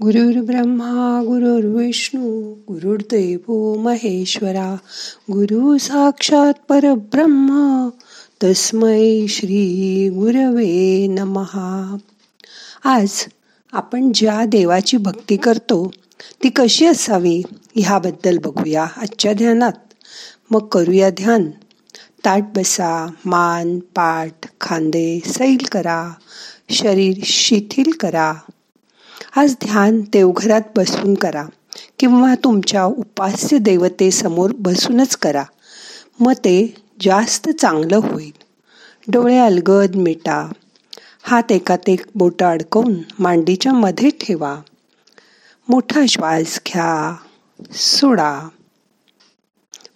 ब्रह्मा गुरुर्विष्णू गुरुर्देव महेश्वरा गुरु साक्षात परब्रह्म तस्मै श्री गुरवे नमहा आज आपण ज्या देवाची भक्ती करतो ती कशी असावी ह्याबद्दल बघूया आजच्या ध्यानात. मग करूया ध्यान. ताट बसा मान पाठ खांदे सैल करा शरीर शिथिल करा आज ध्यान देवघरात बसून करा किंवा तुमच्या उपास्य देवतेसमोर बसूनच करा. मग ते जास्त चांगलं होईल. डोळे अलगद मिटा. हात एकात बोटं अडकवून मांडीच्या मध्ये ठेवा. मोठा श्वास घ्या. सोडा.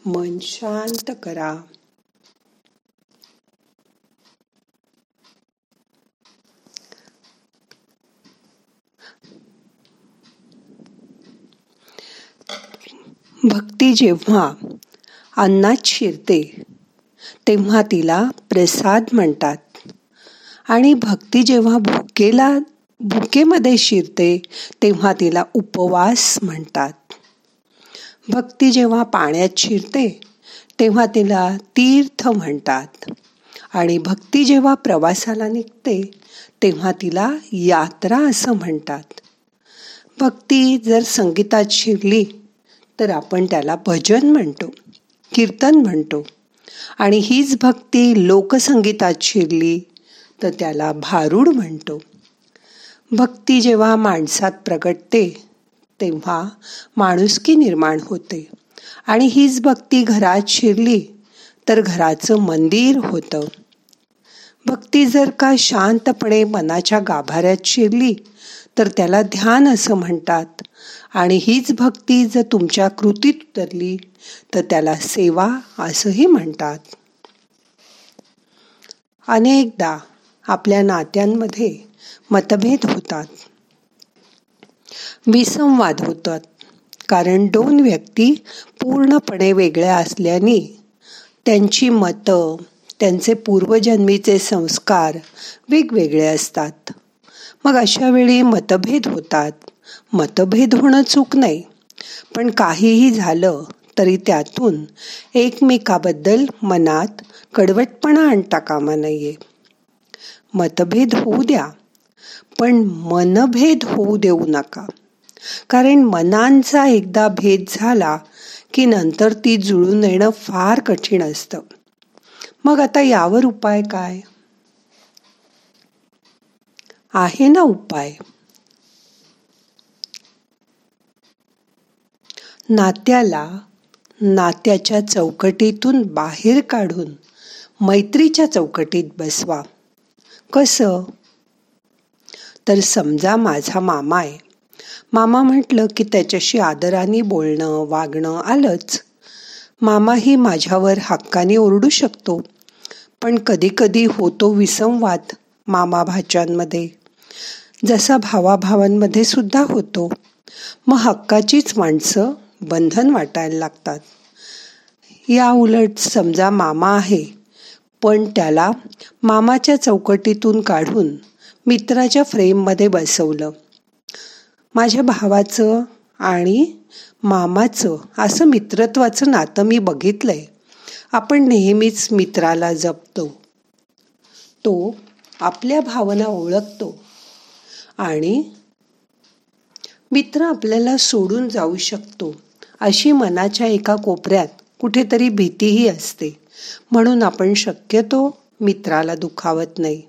मन शांत करा. भक्ती जेव्हा अन्नात शिरते तेव्हा तिला प्रसाद म्हणतात. आणि भक्ती जेव्हा भुकेला भुकेमध्ये शिरते तेव्हा तिला उपवास म्हणतात. भक्ती जेव्हा पाण्यात शिरते तेव्हा तिला तीर्थ म्हणतात. आणि भक्ती जेव्हा प्रवासाला निघते तेव्हा तिला यात्रा असं म्हणतात. भक्ती जर संगीतात शिरली तर आपण त्याला भजन म्हणतो कीर्तन म्हणतो. आणि हीच भक्ती लोकसंगीतात शिरली तर त्याला भारूड म्हणतो. भक्ती जेव्हा माणसात प्रगटते तेव्हा माणुसकी निर्माण होते. आणि हीच भक्ती घरात शिरली तर घराचं मंदिर होतं. भक्ती जर का शांतपणे मनाच्या गाभाऱ्यात शिरली तर त्याला ध्यान असं म्हणतात आणि हीच भक्ती जर तुमच्या कृतीत उतरली तर त्याला सेवा असंही म्हणतात. अनेकदा आपल्या नात्यांमध्ये मतभेद होतात. विसंवाद होतात. कारण दोन व्यक्ती पूर्णपणे वेगळ्या असल्याने त्यांची मतं त्यांचे पूर्वजन्मीचे संस्कार वेगवेगळे असतात. मग अशा वेळी मतभेद होतात. मतभेद होणं चूक नाही. पण काहीही झालं तरी त्यातून एकमेकाबद्दल मनात कडवटपणा आणता कामा नये. मतभेद होऊ द्या पण मनभेद होऊ देऊ नका. कारण मनांचा एकदा भेद झाला की नंतर ती जुळून येणं फार कठीण असतं. मग आता यावर उपाय काय? आहे ना उपाय. नात्याला नात्याच्या चौकटीतून बाहेर काढून मैत्रीच्या चौकटीत बसवा. कसं? तर समजा माझा मामा आहे. मामा म्हटलं की त्याच्याशी आदराने बोलणं वागणं आलंच. मामाही माझ्यावर हक्काने ओरडू शकतो. पण कधी कधी होतो विसंवाद मामा भाच्यांमध्ये जसा भावाभावांमध्ये सुद्धा होतो. मग हक्काचीच माणसं बंधन वाटायला लागतात. या उलट समजा मामा आहे पण त्याला मामाच्या चौकटीतून काढून मित्राच्या फ्रेममध्ये बसवलं. माझ्या भावाचं आणि मामाचं असं मित्रत्वाचं नातं मी बघितलंय. आपण नेहमीच मित्राला जपतो. तो आपल्या भावना ओळखतो आणि मित्र आपल्याला सोडून जाऊ शकतो. अशी मनाच्या एका कोपऱ्यात कुठेतरी भीतीही असते. म्हणून आपण शक्यतो मित्राला दुखावत नाही.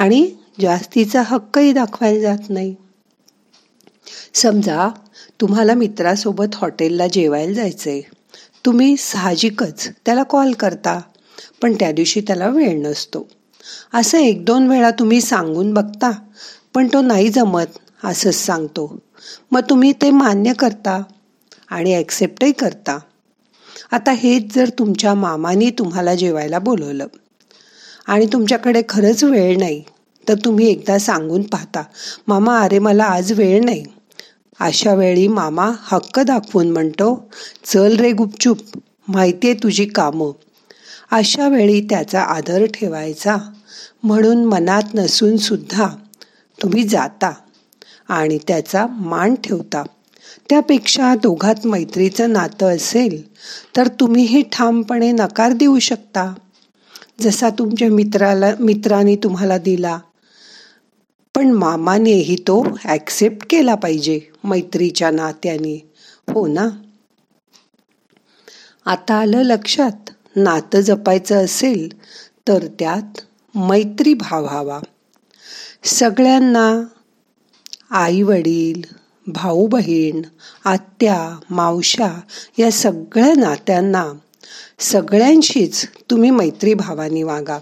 आणि जास्तीचा हक्कही दाखवायला जात नाही. समजा तुम्हाला मित्रासोबत हॉटेलला जेवायला जायचंय. तुम्ही साहजिकच त्याला कॉल करता पण त्या दिवशी त्याला वेळ नसतो. असं एक दोन वेळा तुम्ही सांगून बघता पण तो नाही जमत असंच सांगतो. मग तुम्ही ते मान्य करता आणि ॲक्सेप्टही करता. आता हेच जर तुमच्या मामानी तुम्हाला जेवायला बोलवलं आणि तुमच्याकडे खरंच वेळ नाही तर तुम्ही एकदा सांगून पाहता मामा अरे मला आज वेळ नाही. अशा वेळी मामा हक्क दाखवून म्हणतो चल रे गुपचूप माहितीये तुझी कामं. अशा वेळी त्याचा आदर ठेवायचा. म्हणून मनात नसून सुद्धा तुम्ही जाता. आणि त्याचा मान ठेवता. त्यापेक्षा दोघात मैत्रीचं नातं असेल तर तुम्हीही ठामपणे नकार देऊ शकता. जसा तुमच्या मित्राला मित्राने तुम्हाला दिला. पण मामानेही तो ऍक्सेप्ट केला पाहिजे मैत्रीच्या नात्याने. हो ना? आता आलं लक्षात नातं जपायचं असेल तर त्यात मैत्री भाव हवा सगळ्यांना आई वडील भाऊ बहीण आत्या मावशा या सगळ्या नात्यांना सगळ्यांशीच तुम्ही मैत्री भावानी वागा.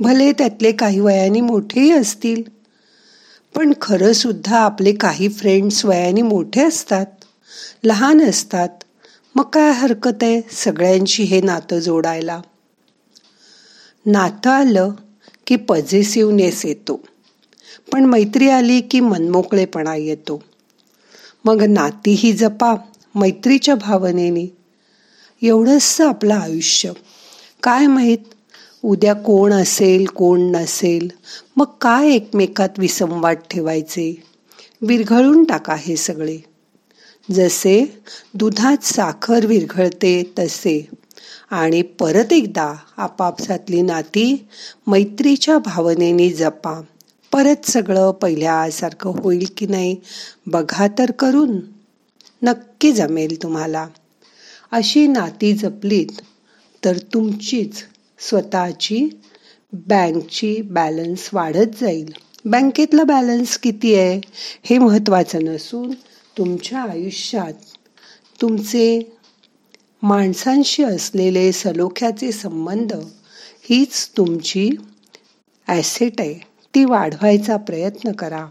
भले त्यातले काही वयाने मोठेही असतील पण खरंसुद्धा आपले काही फ्रेंड्स वयाने मोठे असतात लहान असतात. मग काय हरकत आहे सगळ्यांशी हे नातं जोडायला? नातं आलं की पॉझिटिव्हनेस येतो. पण मैत्री आली की मनमोकळेपणा येतो. मग नातीही जपा मैत्रीच्या भावनेने. एवढंच आपलं आयुष्य. काय माहीत? उद्या कोण असेल कोण नसेल? मग काय एकमेकात विसंवाद ठेवायचे? विरघळून टाका हे सगळे. जसे दुधात साखर विरघळते तसे. आणि परत एकदा आपापसातली नाती मैत्रीच्या भावनेने जपा. परत सगळं पहिल्यासारखं होईल की नाही बघा तर करून. नक्की जमेल तुम्हाला. अशी नाती जपलीत तर तुमचीच स्वतःची बँकची बॅलन्स वाढत जाईल. बँकेतला बॅलन्स किती आहे हे महत्त्वाचं नसून तुमच्या आयुष्यात तुमचे माणसांशी असलेले सलोख्याचे संबंध हीच तुमची ॲसेट आहे. ती वाढवायचा प्रयत्न करा.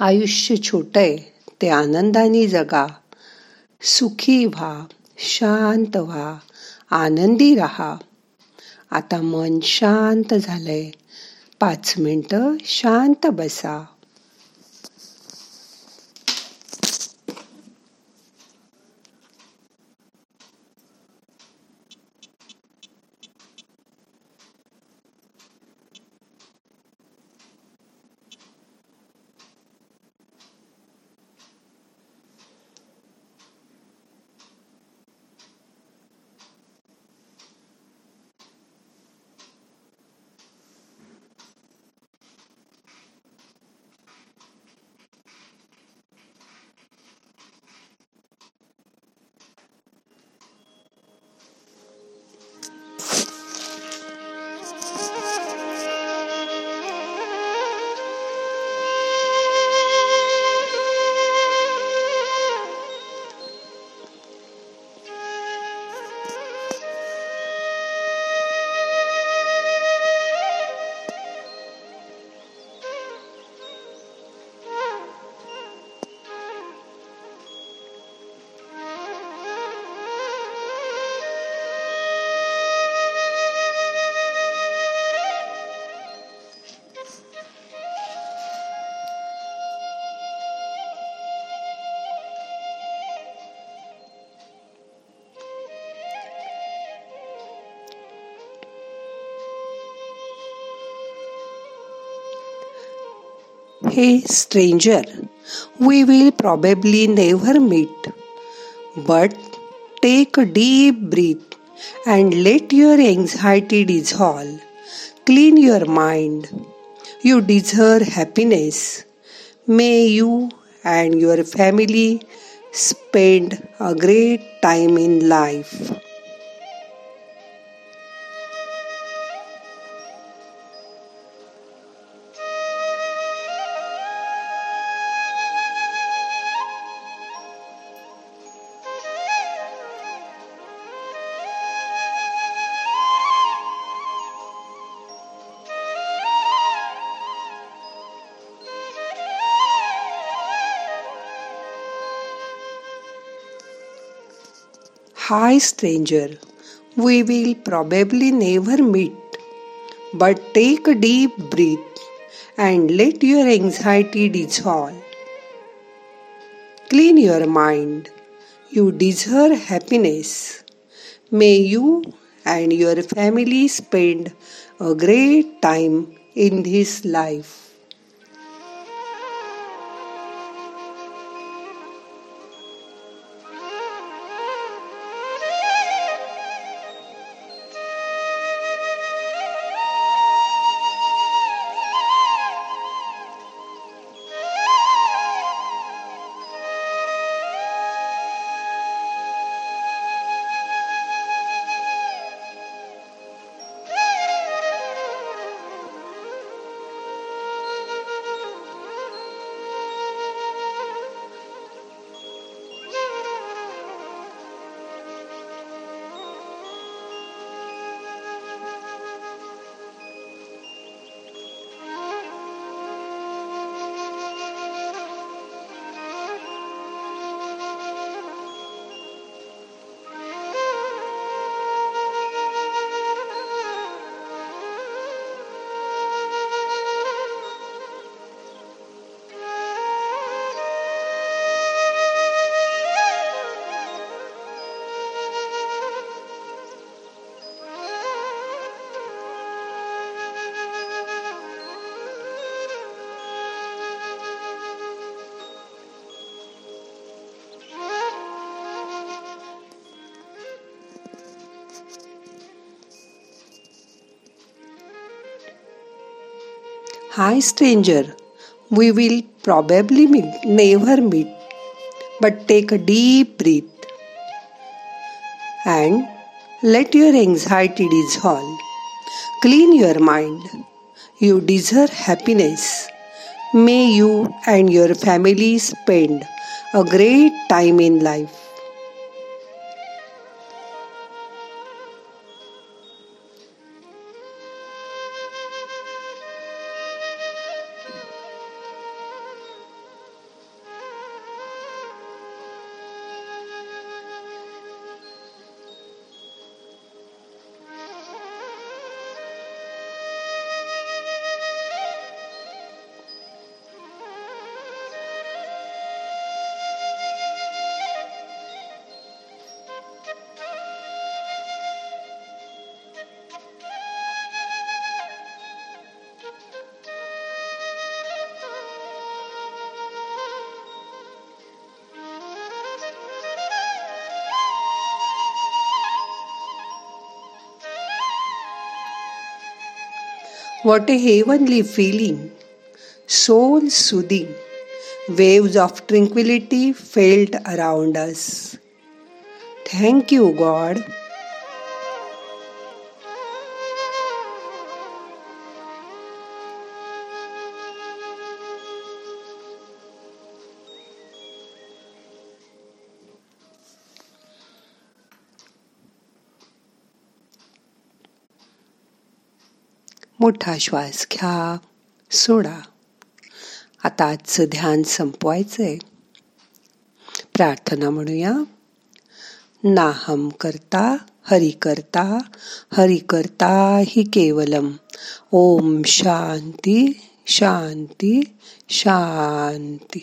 आयुष्य छोट आहे ते आनंदाने जगा. सुखी व्हा शांत व्हा आनंदी राहा. आता मन शांत झालंय. पाच मिनटं शांत बसा. Hey, stranger, we will probably never meet. But take a deep breath and let your anxiety dissolve. Clean your mind. You deserve happiness. May you and your family spend a great time in life. Hi, stranger. We will probably never meet. But take a deep breath and let your anxiety dissolve. Clean your mind. You deserve happiness. May you and your family spend a great time in this life. Hi, stranger. We will probably meet, never meet. But take a deep breath and let your anxiety dissolve. Clean your mind. You deserve happiness. May you and your family spend a great time in life. What a heavenly feeling, soul soothing. Waves of tranquility felt around us. Thank you, God. मोठा श्वास घ्या सोडा. आता आजचं ध्यान संपवायचंय. प्रार्थना म्हणूया. नाहम करता हरि करता हरि करता हि केवलम. ओम शांती शांती शांती.